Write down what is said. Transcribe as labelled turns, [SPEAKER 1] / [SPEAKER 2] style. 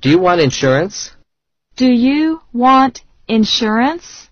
[SPEAKER 1] Do you want insurance?
[SPEAKER 2] Do you want insurance?